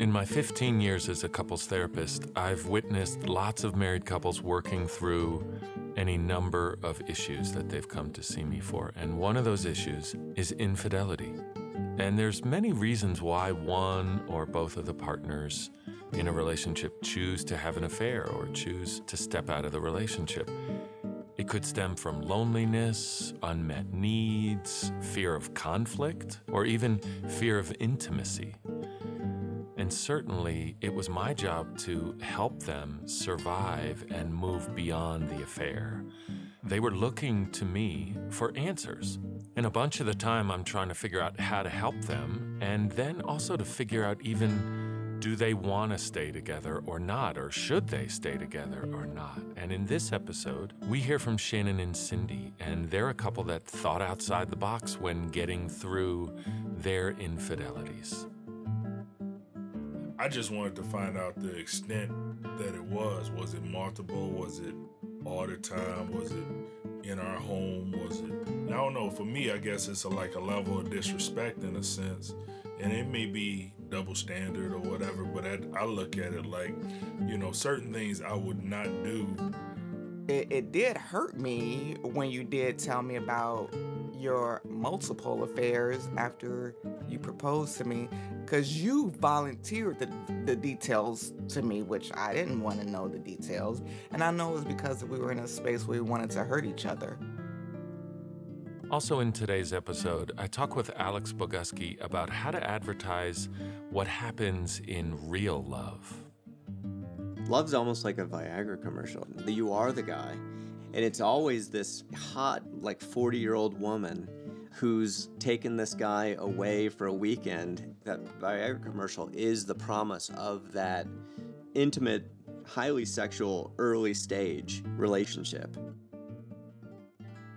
In my 15 years as a couples therapist, I've witnessed lots of married couples working through any number of issues that they've come to see me for. And one of those issues is infidelity. And there's many reasons why one or both of the partners in a relationship choose to have an affair or choose to step out of the relationship. It could stem from loneliness, unmet needs, fear of conflict, or even fear of intimacy. And certainly, it was my job to help them survive and move beyond the affair. They were looking to me for answers. And a bunch of the time, I'm trying to figure out how to help them, and then also to figure out even do they want to stay together or not, or should they stay together or not? And in this episode, we hear from Shannon and Cindy, and they're a couple that thought outside the box when getting through their infidelities. I just wanted to find out the extent that it was. Was it multiple? Was it all the time? Was it in our home? Was it? I don't know. For me, I guess it's a, like a level of disrespect in a sense and it may be double standard or whatever, but I, I look at it like, you know, certain things I would not do. It, it did hurt me when you did tell me about your multiple affairs after you proposed to me because you volunteered the, the details to me, which I didn't want to know the details. And I know it was because we were in a space where we wanted to hurt each other. Also, in today's episode, I talk with Alex Bogusky about how to advertise what happens in real love. Love's almost like a Viagra commercial. You are the guy, and it's always this hot, like 40 year old woman who's taken this guy away for a weekend. That Viagra commercial is the promise of that intimate, highly sexual, early stage relationship.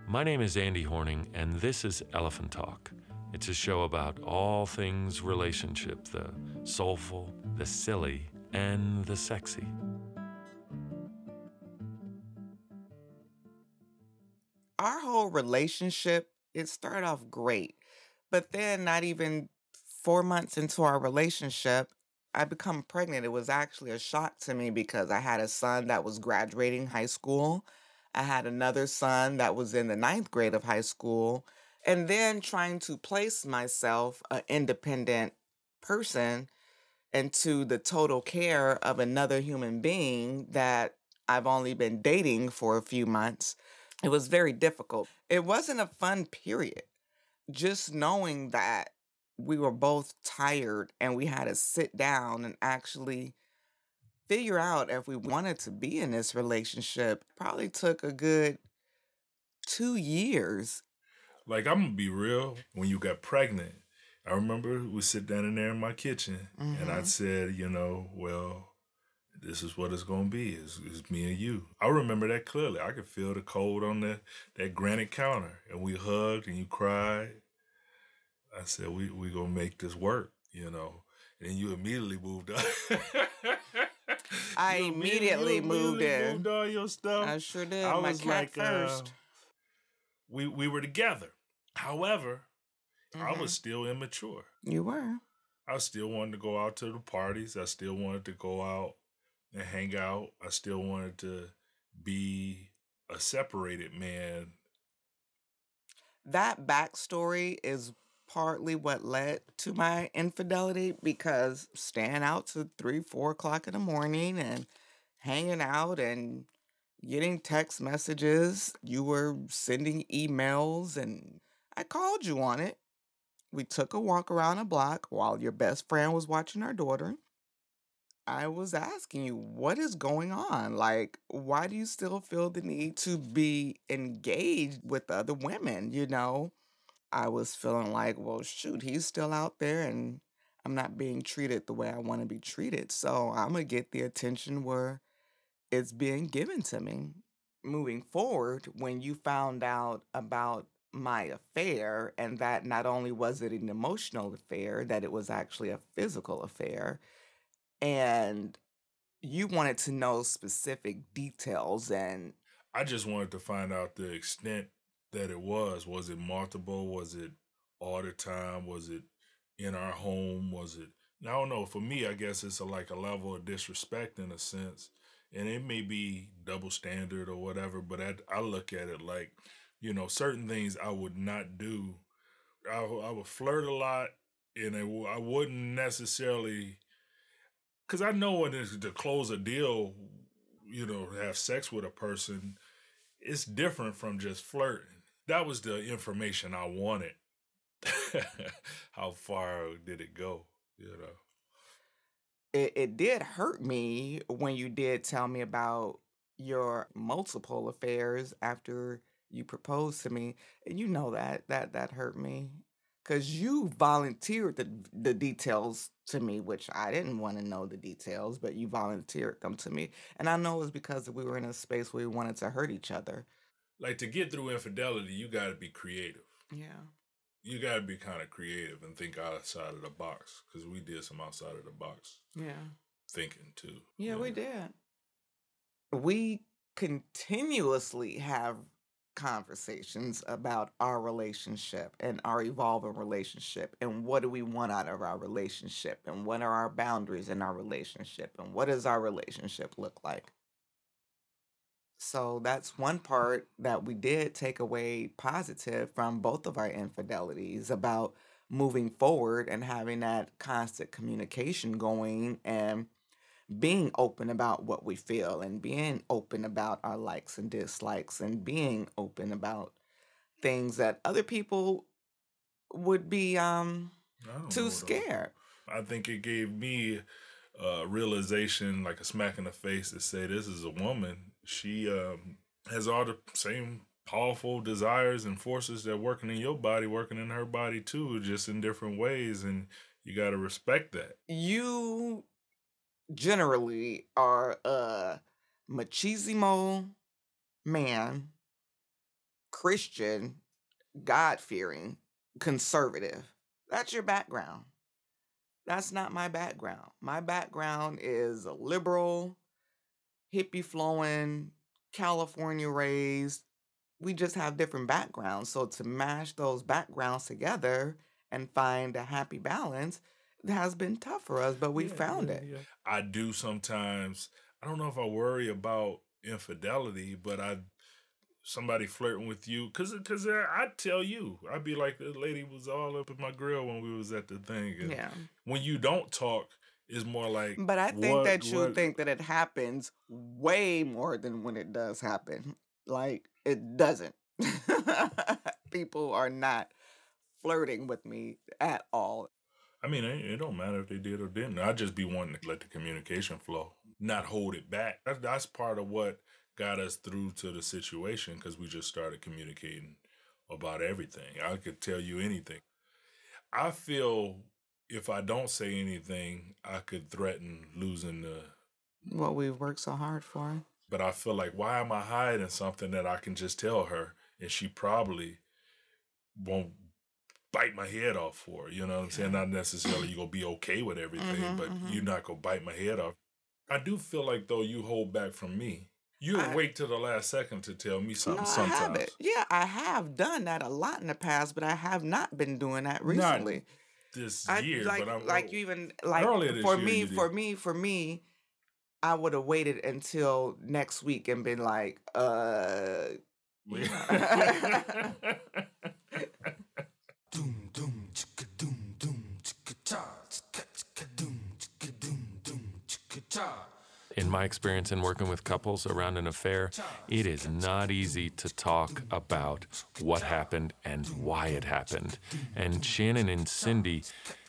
My name is Andy Horning, and this is Elephant Talk. It's a show about all things relationship the soulful, the silly, and the sexy. Relationship, it started off great. But then, not even four months into our relationship, I become pregnant. It was actually a shock to me because I had a son that was graduating high school. I had another son that was in the ninth grade of high school. And then trying to place myself, an independent person, into the total care of another human being that I've only been dating for a few months. It was very difficult. It wasn't a fun period. Just knowing that we were both tired and we had to sit down and actually figure out if we wanted to be in this relationship probably took a good two years. Like, I'm gonna be real, when you got pregnant, I remember we sit down in there in my kitchen mm-hmm. and I mm-hmm. said, you know, well, this is what it's gonna be. It's, it's, me and you. I remember that clearly. I could feel the cold on that that granite counter, and we hugged and you cried. I said, we we gonna make this work, you know. And you immediately moved up. I immediately, moved in. Moved all your stuff. I sure did. I My was like, uh, first. Uh, we we were together. However, mm-hmm. I was still immature. You were. I still wanted to go out to the parties. I still wanted to go out and hang out. I still wanted to be a separated man. That backstory is partly what led to my infidelity because staying out to three, four o'clock in the morning and hanging out and getting text messages, you were sending emails, and I called you on it. We took a walk around a block while your best friend was watching our daughter. I was asking you, what is going on? Like, why do you still feel the need to be engaged with other women? You know, I was feeling like, well, shoot, he's still out there and I'm not being treated the way I want to be treated. So I'm going to get the attention where it's being given to me. Moving forward, when you found out about my affair, and that not only was it an emotional affair, that it was actually a physical affair, and you wanted to know specific details and I just wanted to find out the extent that it was. Was it multiple? Was it all the time? Was it in our home? Was it, I don't know. For me, I guess it's a, like a level of disrespect in a sense, and it may be double standard or whatever. But I, I look at it like, you know, certain things I would not do. I, I would flirt a lot, and I wouldn't necessarily, because I know when it's to close a deal, you know, have sex with a person, it's different from just flirting. That was the information I wanted. How far did it go? You know. It it did hurt me when you did tell me about your multiple affairs after you proposed to me. And you know that that that hurt me cuz you volunteered the the details to me which I didn't want to know the details, but you volunteered them to me. And I know it was because we were in a space where we wanted to hurt each other. Like to get through infidelity, you got to be creative. Yeah. You got to be kind of creative and think outside of the box because we did some outside of the box Yeah. thinking too. Yeah, you we did. We continuously have conversations about our relationship and our evolving relationship and what do we want out of our relationship and what are our boundaries in our relationship and what does our relationship look like. So that's one part that we did take away positive from both of our infidelities about moving forward and having that constant communication going and being open about what we feel and being open about our likes and dislikes and being open about things that other people would be um I don't know too scared. I think it gave me a realization, like a smack in the face, to say this is a woman. She um, has all the same powerful desires and forces that working in your body, working in her body too, just in different ways, and you got to respect that. You generally are a machismo man, Christian, God fearing, conservative. That's your background. That's not my background. My background is liberal, hippie flowing, California raised. We just have different backgrounds. So to mash those backgrounds together and find a happy balance has been tough for us, but we Yeah, found yeah, it. yeah. I do sometimes. I don't know if I worry about infidelity, but I somebody flirting with you because because I tell you I'd be like the lady was all up in my grill when we was at the thing. And Yeah. When you don't talk, it's more like. But I think what- that you what- think that it happens way more than when it does happen. Like it doesn't. People are not flirting with me at all. I mean, it, it don't matter if they did or didn't. I just be wanting to let the communication flow, not hold it back. That, that's part of what got us through to the situation because we just started communicating about everything. I could tell you anything. I feel if I don't say anything, I could threaten losing the. What we've worked so hard for. But I feel like, why am I hiding something that I can just tell her and she probably won't bite my head off for? You know what I'm saying? Not necessarily you're going to be okay with everything, Mhm, but mhm. you're not to bite my head off. I do feel like, though, you hold back from me. You I- wait till the last second to tell me something no, I sometimes. have it. Yeah, I have done that a lot in the past, but I have not been doing that Not recently. This I year, like but I'm like you even like for me for me for me I would have waited until next week and been like uh In my experience in working with couples around an affair, it is not easy to talk about what happened and why it happened. And Shannon and Cindy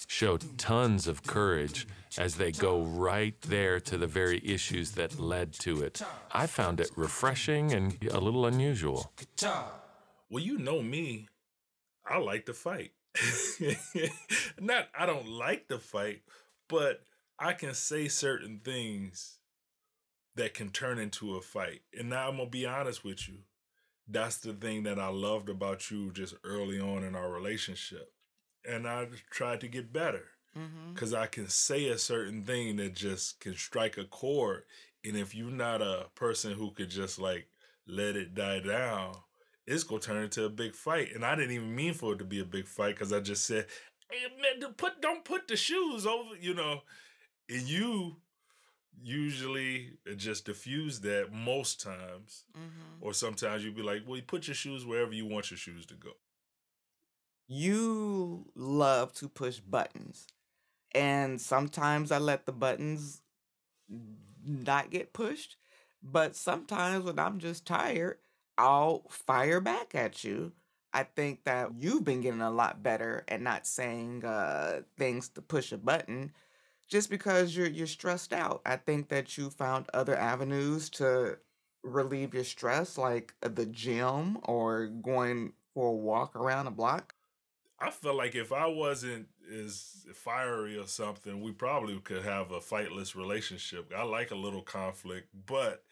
show tons of courage as they go right there to the very issues that led to it. I found it refreshing and a little unusual. Well, you know me. I like to fight. Not I don't like to fight, but I can say certain things that can turn into a fight. And now I'm gonna be honest with you. That's the thing that I loved about you just early on in our relationship. And I tried to get better mm-hmm. because I can say a certain thing that just can strike a chord. And if you're not a person who could just like let it die down, it's gonna turn into a big fight. And I didn't even mean for it to be a big fight because I just said hey, man, put don't put the shoes over, you know. And you usually just diffuse that most times, Mm-hmm. or sometimes you'd be like, "Well, you put your shoes wherever you want your shoes to go." You love to push buttons. And sometimes I let the buttons not get pushed. But sometimes when I'm just tired, I'll fire back at you. I think that you've been getting a lot better at not saying uh, things to push a button just because you're you're stressed out. I think that you found other avenues to relieve your stress, like the gym or going for a walk around a block. I feel like if I wasn't as fiery or something, we probably could have a fightless relationship. I like a little conflict, but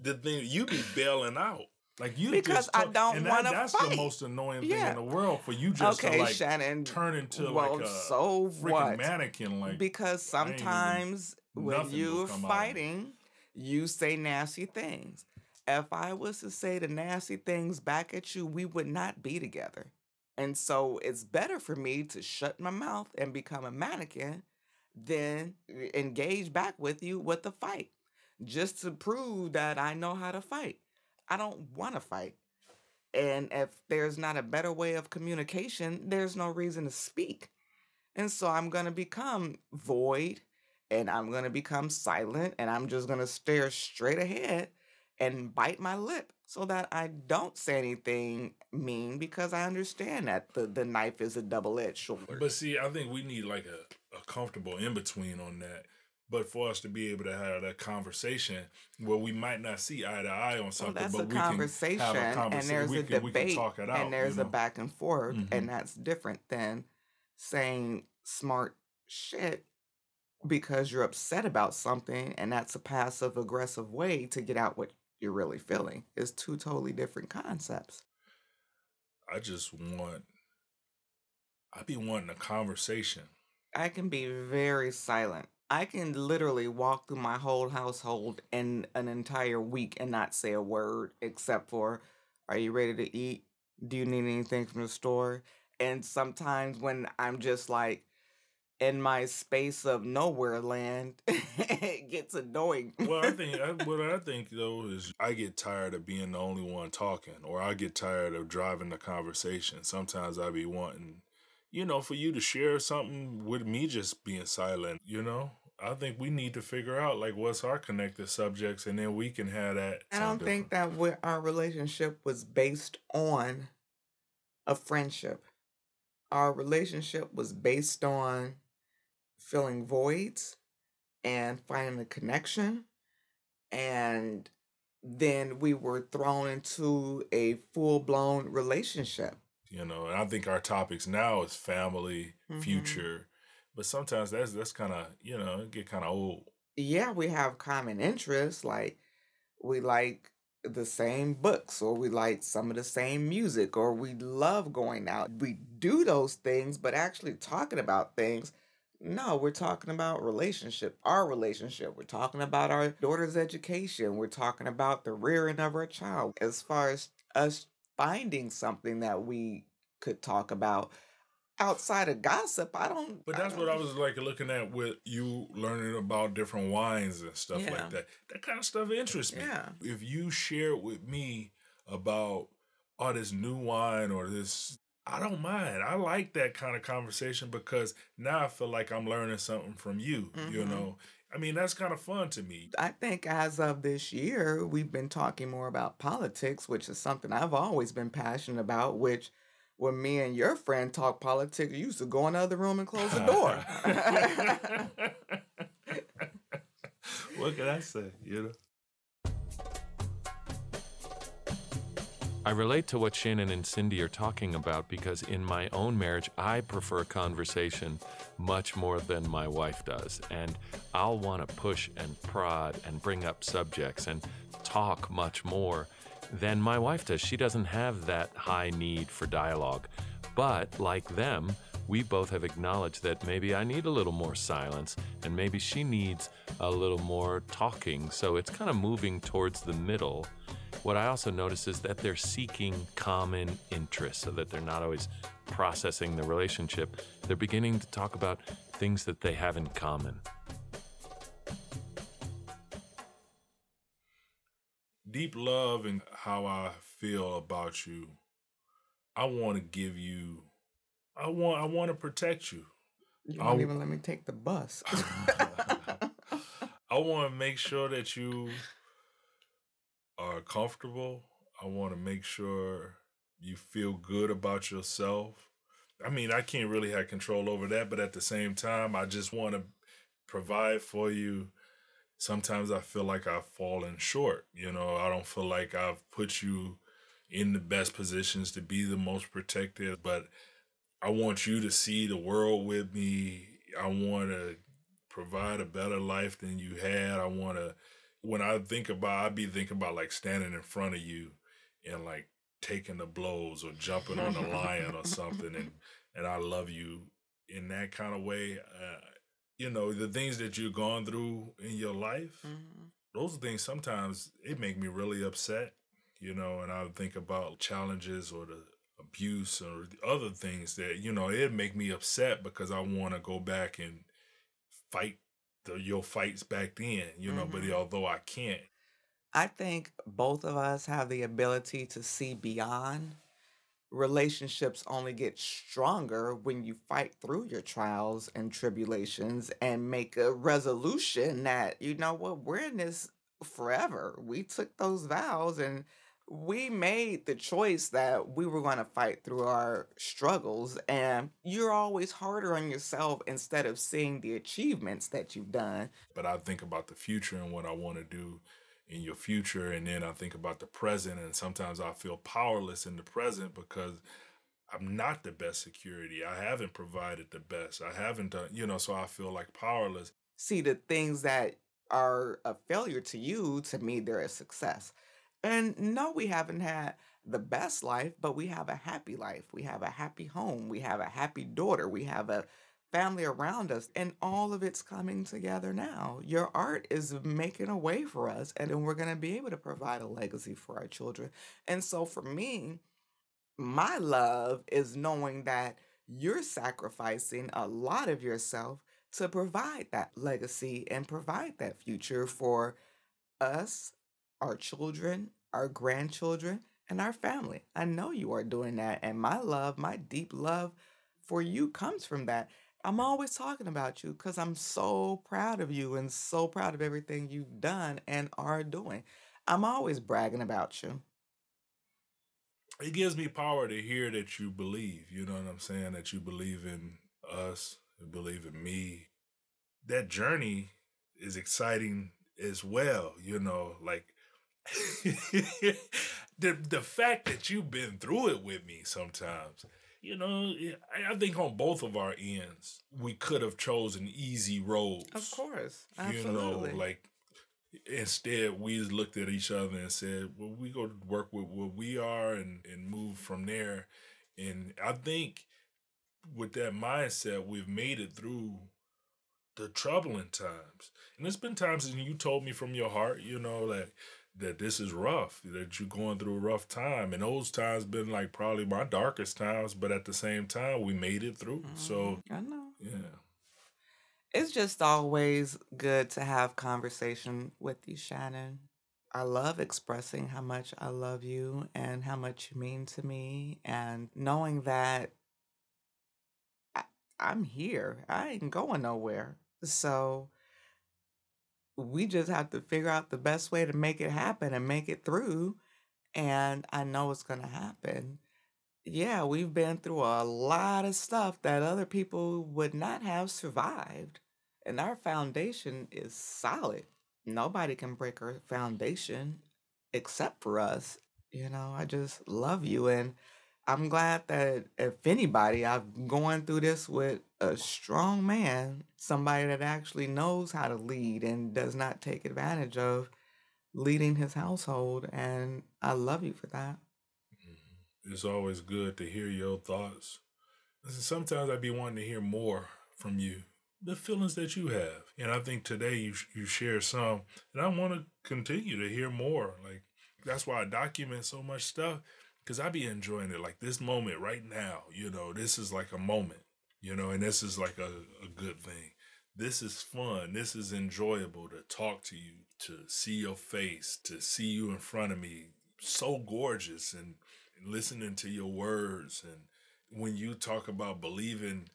the thing you be bailing out. Like you Because just I don't wanna That's fight. the most annoying thing Yeah. in the world for you just okay, to like Shannon. turn into well, like a so freaking what? mannequin. Like because sometimes when you're come out of me. fighting, you say nasty things. If I was to say the nasty things back at you, we would not be together. And so it's better for me to shut my mouth and become a mannequin than engage back with you with the fight just to prove that I know how to fight. I don't want to fight. And if there's not a better way of communication, there's no reason to speak. And so I'm going to become void and I'm going to become silent and I'm just going to stare straight ahead and bite my lip so that I don't say anything mean because I understand that the, the knife is a double edged sword. But see, I think we need like a, a comfortable in between on that. But for us to be able to have that conversation where we might not see eye to eye on Well, something, that's but we conversation, can have a conversation, and there's we a can, debate, talk it out. and there's you a back and forth, Mhm. and that's different than saying smart shit because you're upset about something, and that's a passive aggressive way to get out what you're really feeling. It's two totally different concepts. I just want. I be wanting a conversation. I can be very silent. I can literally walk through my whole household in an entire week and not say a word except for, Are you ready to eat? Do you need anything from the store? And sometimes when I'm just like in my space of nowhere land, it gets annoying. Well, I think I, what I think though is I get tired of being the only one talking, or I get tired of driving the conversation. Sometimes I be wanting, you know, for you to share something with me just being silent. You know, I think we need to figure out like what's our connected subjects, and then we can have that. I don't think that we our relationship was based on a friendship. Our relationship was based on filling voids and finding a connection. And then we were thrown into a full blown relationship. You know. And I think our topics now is family, Mhm. future, but sometimes that's that's kind of you know it get kind of old. Yeah, we have common interests. Like we like the same books, or we like some of the same music, or we love going out. We do those things, but actually talking about things. No, we're talking about relationship, our relationship. We're talking about our daughter's education. We're talking about the rearing of our child. As far as us finding something that we could talk about outside of gossip, I don't. But that's what don't- I was like looking at with you learning about different wines and stuff Yeah. like that. That kind of stuff interests me. Yeah. If you share with me about oh this new wine or this I don't mind. I like that kind of conversation because now I feel like I'm learning something from you. You Mhm. know, I mean that's kind of fun to me. I think as of this year, we've been talking more about politics, which is something I've always been passionate about. Which, when me and your friend talk politics, you used to go in the other room and close the door. what can I say? You know. I relate to what Shannon and Cindy are talking about because in my own marriage, I prefer conversation much more than my wife does. And I'll want to push and prod and bring up subjects and talk much more than my wife does. She doesn't have that high need for dialogue. But like them, we both have acknowledged that maybe I need a little more silence and maybe she needs a little more talking. So it's kind of moving towards the middle. What I also notice is that they're seeking common interests so that they're not always processing the relationship. They're beginning to talk about things that they have in common. Deep love and how I feel about you. I want to give you. I want. I want to protect you. You I'll- won't even let me take the bus. I want to make sure that you are comfortable. I want to make sure you feel good about yourself. I mean, I can't really have control over that, but at the same time, I just want to provide for you. Sometimes I feel like I've fallen short. You know, I don't feel like I've put you in the best positions to be the most protected, but I want you to see the world with me. I want to provide a better life than you had. I want to, when I think about, I'd be thinking about like standing in front of you and like taking the blows or jumping on the lion or something. And, and I love you in that kind of way. Uh, you know, the things that you've gone through in your life, Mhm. those things sometimes it make me really upset, you know, and I would think about challenges or the abuse or the other things that, you know, it make me upset because I want to go back and fight the, your fights back then, you know, but Mhm. although I can't, I think both of us have the ability to see beyond. Relationships only get stronger when you fight through your trials and tribulations and make a resolution that, you know what, we're in this forever. We took those vows and we made the choice that we were going to fight through our struggles. And you're always harder on yourself instead of seeing the achievements that you've done. but I think about the future and what I want to do in your future. And then I think about the present. And sometimes I feel powerless in the present because I'm not the best security. I haven't provided the best. I haven't done, you know, so I feel like powerless. see the things that are a failure to you, to me, they're a success. And no, we haven't had the best life, but we have a happy life. We have a happy home. We have a happy daughter. We have a family around us, and all of it's coming together now. Your art is making a way for us, and then we're going to be able to provide a legacy for our children. And so for me, my love is knowing that you're sacrificing a lot of yourself to provide that legacy and provide that future for us, our children, our grandchildren, and our family. I know you are doing that. And my love, my deep love for you comes from that. I'm always talking about you because I'm so proud of you and so proud of everything you've done and are doing. I'm always bragging about you. It gives me power to hear that you believe, you know what I'm saying? That you believe in us, you believe in me. That journey is exciting as well, you know, like the the fact that you've been through it with me sometimes. You know, I, I think on both of our ends, we could have chosen easy roads. Of course. You know, like instead we just looked at each other and said, "Well, we go work with what we are and and move from there." And I think with that mindset, we've made it through the troubling times. And there's been times and you told me from your heart, you know, that that this is rough, that you're going through a rough time. And those times been like probably my darkest times, but at the same time, we made it through. So mm-hmm. I know. yeah. It's just always good to have conversation with you, Shannon. I love expressing how much I love you and how much you mean to me, and knowing that I, I'm here. I ain't going nowhere. So we just have to figure out the best way to make it happen and make it through. And I know it's going to happen. Yeah, we've been through a lot of stuff that other people would not have survived. And our foundation is solid. Nobody can break our foundation except for us. You know, I just love you. And I'm glad that if anybody, I'm going through this with a strong man, somebody that actually knows how to lead and does not take advantage of leading his household. And I love you for that. Mm-hmm. It's always good to hear your thoughts. Listen, Sometimes I'd be wanting to hear more from you, the feelings that you have, and I think today you you share some, and I want to continue to hear more. Like that's why I document so much stuff because I be enjoying it. Like this moment right now, you know, this is like a moment, you know, and this is like a, a good thing. This is fun. This is enjoyable to talk to you, to see your face, to see you in front of me. So gorgeous and, and listening to your words. And when you talk about believing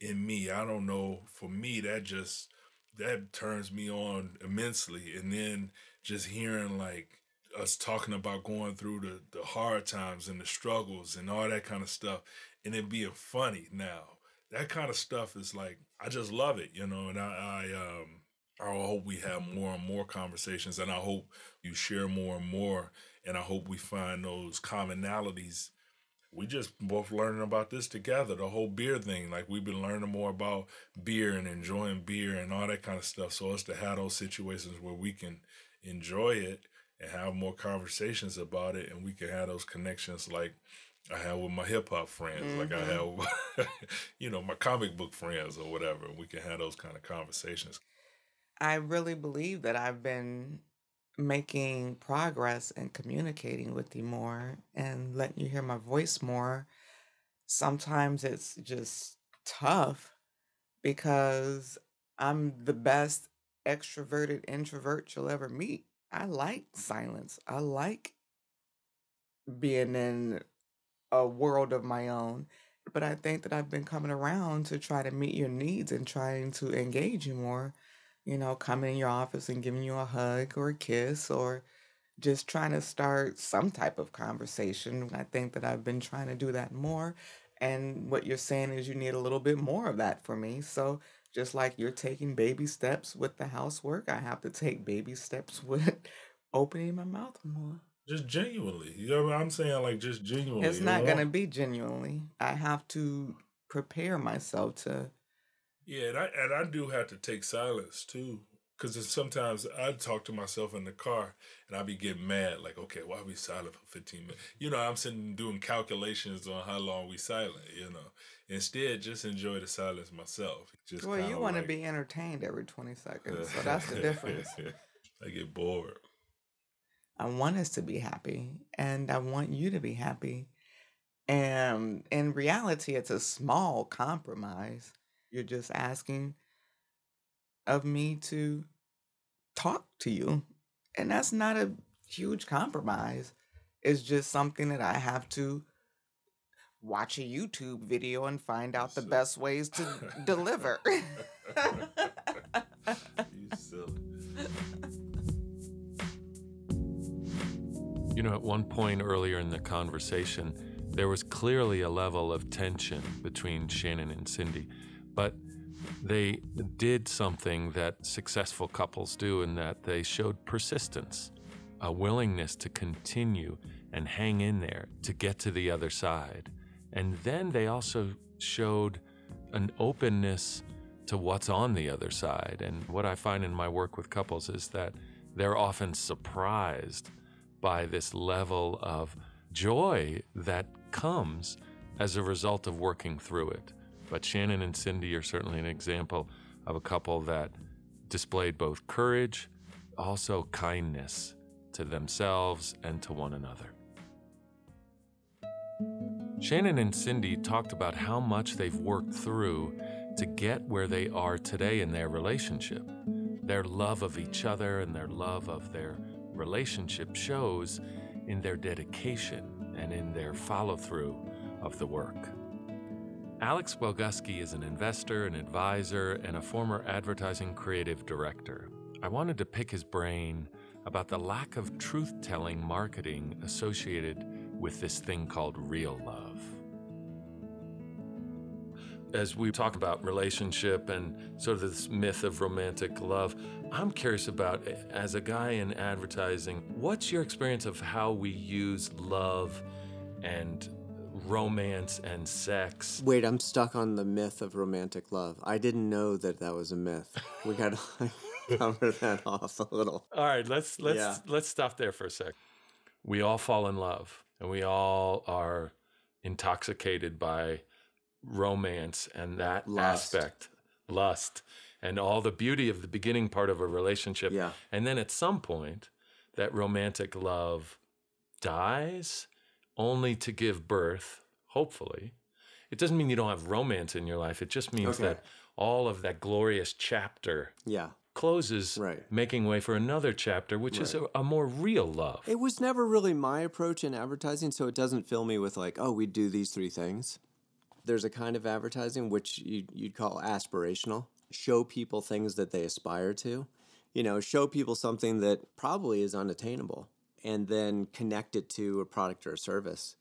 in me, I don't know, for me, that just, that turns me on immensely. And then just hearing like us talking about going through the, the hard times and the struggles and all that kind of stuff and it being funny now. That kind of stuff is like I just love it, you know, and I, I um I hope we have more and more conversations and I hope you share more and more and I hope we find those commonalities. We just both learning about this together, the whole beer thing. Like we've been learning more about beer and enjoying beer and all that kind of stuff. So us to have those situations where we can enjoy it and have more conversations about it and we can have those connections like I have with my hip hop friends, like I mm-hmm. have you know, my comic book friends or whatever. We can have those kind of conversations. I really believe that I've been making progress and communicating with you more and letting you hear my voice more. Sometimes it's just tough because I'm the best extroverted introvert you'll ever meet. I like silence. I like being in a world of my own. But I think that I've been coming around to try to meet your needs and trying to engage you more. You know, coming in your office and giving you a hug or a kiss or just trying to start some type of conversation. I think that I've been trying to do that more. And what you're saying is you need a little bit more of that for me. So just like you're taking baby steps with the housework, I have to take baby steps with opening my mouth more. Just genuinely. You know what I'm saying? Like just genuinely. It's you not know? going to be genuinely. I have to prepare myself to. Yeah, and I and I do have to take silence too. Cause sometimes I talk to myself in the car and I be getting mad, like, okay, why we silent for 15 minutes? You know, I'm sitting doing calculations on how long we silent, you know. Instead, just enjoy the silence myself. Just Well, you want to like- be entertained every 20 seconds. So that's the difference. I get bored. I want us to be happy and I want you to be happy. And in reality, it's a small compromise. You're just asking of me to talk to you. And that's not a huge compromise. It's just something that I have to watch a YouTube video and find out the best ways to deliver. you silly. You know, at one point earlier in the conversation, there was clearly a level of tension between Shannon and Cindy, but they did something that successful couples do in that they showed persistence, a willingness to continue and hang in there to get to the other side. And then they also showed an openness to what's on the other side. And what I find in my work with couples is that they're often surprised by this level of joy that comes as a result of working through it. But Shannon and Cindy are certainly an example of a couple that displayed both courage, also kindness to themselves and to one another. Shannon and Cindy talked about how much they've worked through to get where they are today in their relationship. Their love of each other and their love of their relationship shows in their dedication and in their follow through of the work. Alex Bogusky is an investor, an advisor, and a former advertising creative director. I wanted to pick his brain about the lack of truth telling marketing associated with this thing called real love. As we talk about relationship and sort of this myth of romantic love, I'm curious about, as a guy in advertising, what's your experience of how we use love and romance and sex? Wait, I'm stuck on the myth of romantic love. I didn't know that that was a myth. We got to cover that off a little. All right, let's let's Yeah. let's stop there for a sec. We all fall in love, and we all are intoxicated by romance and that Lust. aspect, lust, and all the beauty of the beginning part of a relationship. Yeah. And then at some point, that romantic love dies only to give birth, hopefully. It doesn't mean you don't have romance in your life. It just means Okay. that all of that glorious chapter Yeah. Closes, Right. making way for another chapter, which is a, a more real love. It was never really my approach in advertising, so it doesn't fill me with like, oh, we do these three things. There's a kind of advertising which you'd, you'd call aspirational. Show people things that they aspire to. You know, show people something that probably is unattainable and then connect it to a product or a service.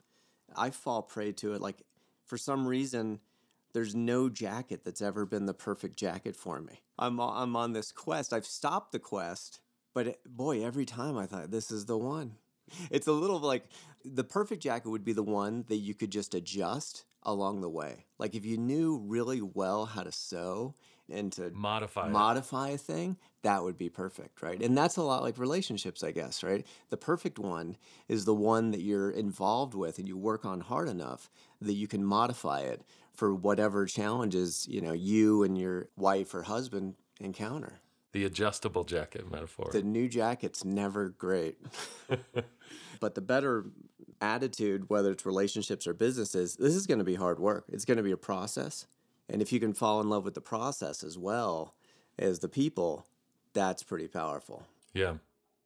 I fall prey to it. Like, for some reason, there's no jacket that's ever been the perfect jacket for me. I'm, I'm on this quest. I've stopped the quest, but it, boy, every time I thought, this is the one. It's a little like the perfect jacket would be the one that you could just adjust along the way. Like if you knew really well how to sew and to Modify it. modify a thing, that would be perfect, right? And that's a lot like relationships, I guess, right? The perfect one is the one that you're involved with and you work on hard enough that you can modify it for whatever challenges, you know, you and your wife or husband encounter. the adjustable jacket metaphor. The new jacket's never great. but the better attitude, whether it's relationships or businesses, this is going to be hard work. It's going to be a process. And if you can fall in love with the process as well as the people, that's pretty powerful. Yeah.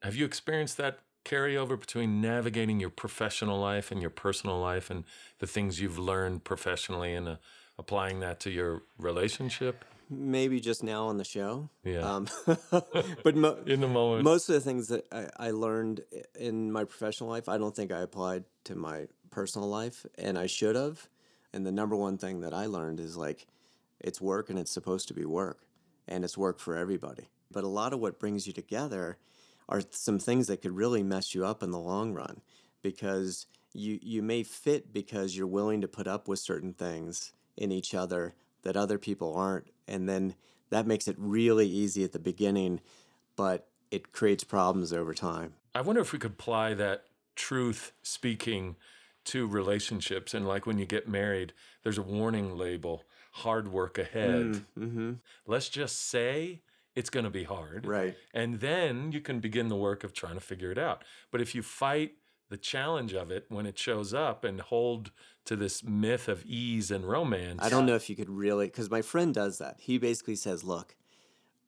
Have you experienced that carryover between navigating your professional life and your personal life and the things you've learned professionally and uh, applying that to your relationship? Maybe just now on the show. Yeah. Um, but mo- In the moment. most of the things that I, I learned in my professional life, I don't think I applied to my personal life, and I should have. And the number one thing that I learned is like, it's work and it's supposed to be work, and it's work for everybody. But a lot of what brings you together are some things that could really mess you up in the long run because you you may fit because you're willing to put up with certain things in each other that other people aren't and then that makes it really easy at the beginning but it creates problems over time I wonder if we could apply that truth speaking to relationships. And like when you get married, there's a warning label hard work ahead. mm-hmm. Let's just say it's going to be hard. right And then you can begin the work of trying to figure it out. But if you fight the challenge of it when it shows up and hold to this myth of ease and romance, i don't know if you could really because my friend does that he basically says look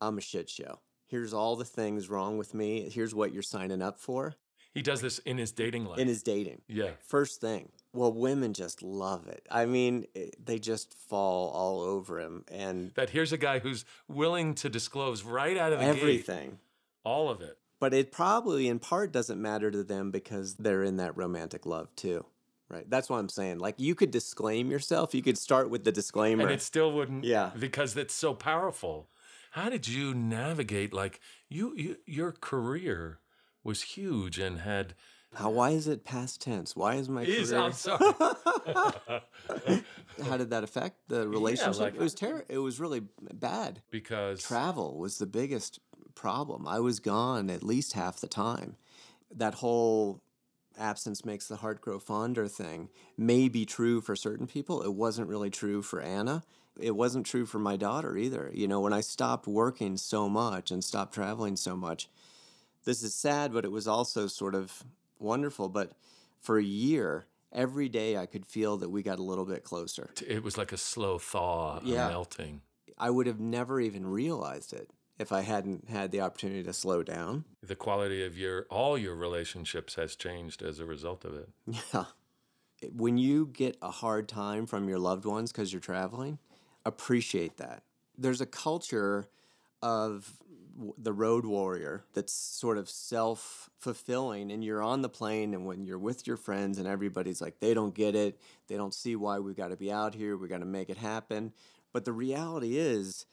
i'm a shit show here's all the things wrong with me here's what you're signing up for he does this in his dating life. in his dating yeah. First thing, well, women just love it. I mean, it, they just fall all over him and That here's a guy who's willing to disclose right out of the gate everything. all of it. But it probably, in part, doesn't matter to them because they're in that romantic love too. Right. That's what I'm saying. Like, you could disclaim yourself. You could start with the disclaimer. And it still wouldn't Yeah. because it's so powerful. How did you navigate like you, you your career was huge and had Now, why is it past tense? Why is my career? I'm sorry. How did that affect the relationship? like- it was terrible. It was really bad. because travel was the biggest problem. I was gone at least half the time. That whole absence makes the heart grow fonder thing may be true for certain people. It wasn't really true for Anna. It wasn't true for my daughter either. You know, when I stopped working so much and stopped traveling so much, this is sad, but it was also sort of wonderful. But for a year, every day I could feel that we got a little bit closer. it was like a slow thaw, a Yeah. melting. I would have never even realized it if I hadn't had the opportunity to slow down. The quality of your all your relationships has changed as a result of it. Yeah. When you get a hard time from your loved ones because you're traveling, appreciate that. There's a culture of the road warrior that's sort of self fulfilling, and you're on the plane, and when you're with your friends, and everybody's like, they don't get it. They don't see why we got to be out here. We got to make it happen. But the reality is,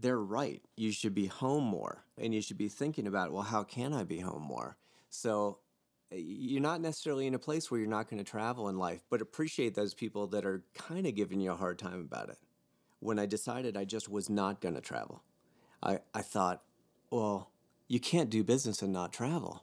they're right. You should be home more, and you should be thinking about, well, how can I be home more? So eh, you're not necessarily in a place where you're not going to travel in life, but appreciate those people that are kind of giving you a hard time about it. When I decided I just was not going to travel, I, I thought, well, you can't do business and not travel.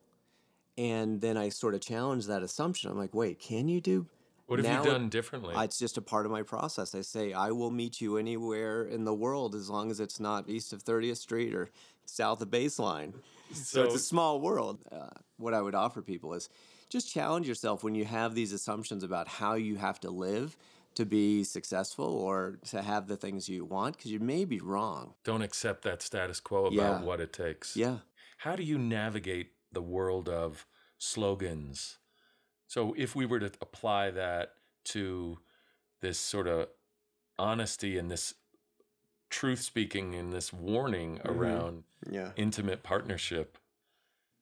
And then I sort of challenged that assumption. I'm like, wait, can you do? What have Now you it- done differently? It's just a part of my process. I say, I will meet you anywhere in the world as long as it's not east of 30th Street or south of Baseline. So, it's a small world. Uh, what I would offer people is just challenge yourself when you have these assumptions about how you have to live to be successful or to have the things you want because you may be wrong. Don't accept that status quo about Yeah. what it takes. Yeah. How do you navigate the world of slogans? So, if we were to apply that to this sort of honesty and this truth speaking and this warning Mm-hmm. around Yeah. intimate partnership,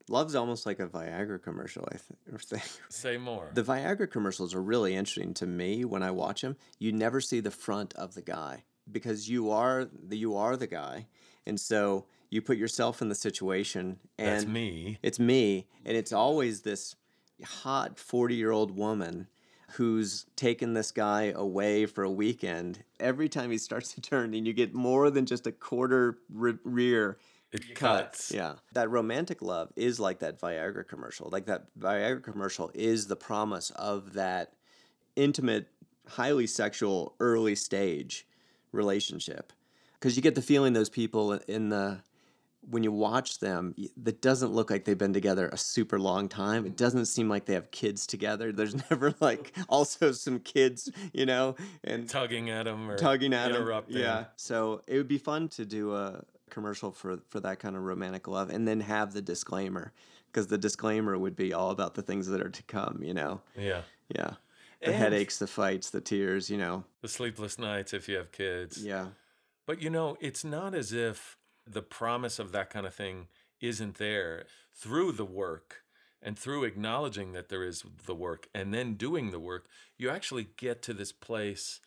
Love's almost like a Viagra commercial, I think. say more. The Viagra commercials are really interesting to me when I watch them. You never see the front of the guy because you are the you are the guy, and so you put yourself in the situation. And That's me. It's me, and it's always this hot forty-year-old woman who's taken this guy away for a weekend. Every time he starts to turn, and you get more than just a quarter re- rear It cuts. cuts. Yeah. That romantic love is like that Viagra commercial. Like that Viagra commercial is the promise of that intimate, highly sexual early stage relationship. Because you get the feeling those people in the when you watch them, that doesn't look like they've been together a super long time. It doesn't seem like they have kids together. There's never like also some kids, you know, and Tugging at them or tugging at 'em. interrupting. Yeah. So it would be fun to do a commercial for for that kind of romantic love, and then have the disclaimer, because the disclaimer would be all about the things that are to come. You know. Yeah. Yeah. The And- headaches, the fights, the tears. You know. The sleepless nights if you have kids. Yeah. But you know, it's not as if the promise of that kind of thing isn't there through the work and through acknowledging that there is the work and then doing the work, you actually get to this place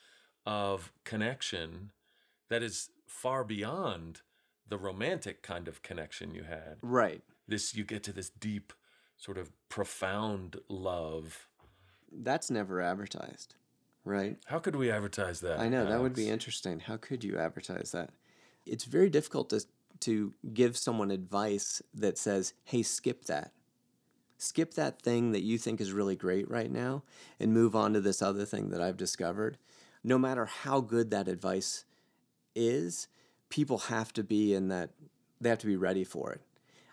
of connection that is far beyond the romantic kind of connection you had. Right. This you get to this deep sort of profound love. That's never advertised. Right. How could we advertise that? I know that would be interesting. How could you advertise that? It's very difficult to to give someone advice that says, "Hey, skip that. Skip that thing that you think is really great right now and move on to this other thing that I've discovered." No matter how good that advice is, people have to be in that they have to be ready for it.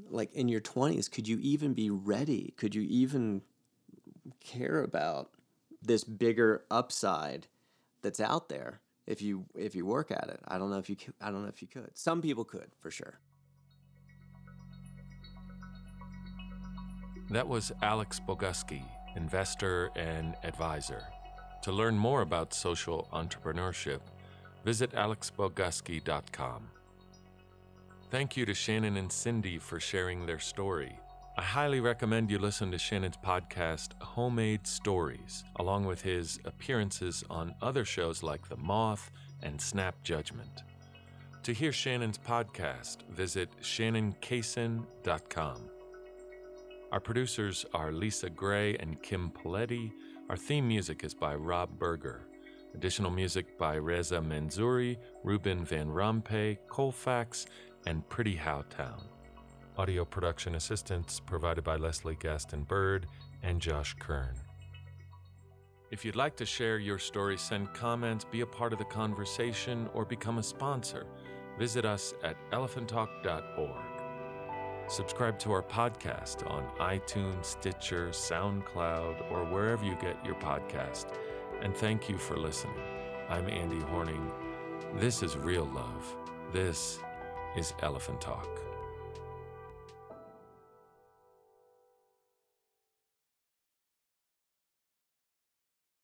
Like in your 20s, could you even be ready? Could you even care about this bigger upside that's out there if you if you work at it. I don't know if you I don't know if you could. Some people could for sure. That was Alex Bogusky, investor and advisor. To learn more about social entrepreneurship, visit alexbogusky.com. Thank you to Shannon and Cindy for sharing their story. I highly recommend you listen to Shannon's podcast, Homemade Stories, along with his appearances on other shows like The Moth and Snap Judgment. To hear Shannon's podcast, visit shannoncason.com. Our producers are Lisa Gray and Kim Paletti. Our theme music is by Rob Berger. Additional music by Reza Manzouri, Ruben Van Rompuy, Colfax, and Pretty Howtown. Audio production assistance provided by Leslie Gaston Bird and Josh Kern. If you'd like to share your story, send comments, be a part of the conversation, or become a sponsor, visit us at elephanttalk.org. Subscribe to our podcast on iTunes, Stitcher, SoundCloud, or wherever you get your podcast. And thank you for listening. I'm Andy Horning. This is real love. This is Elephant Talk.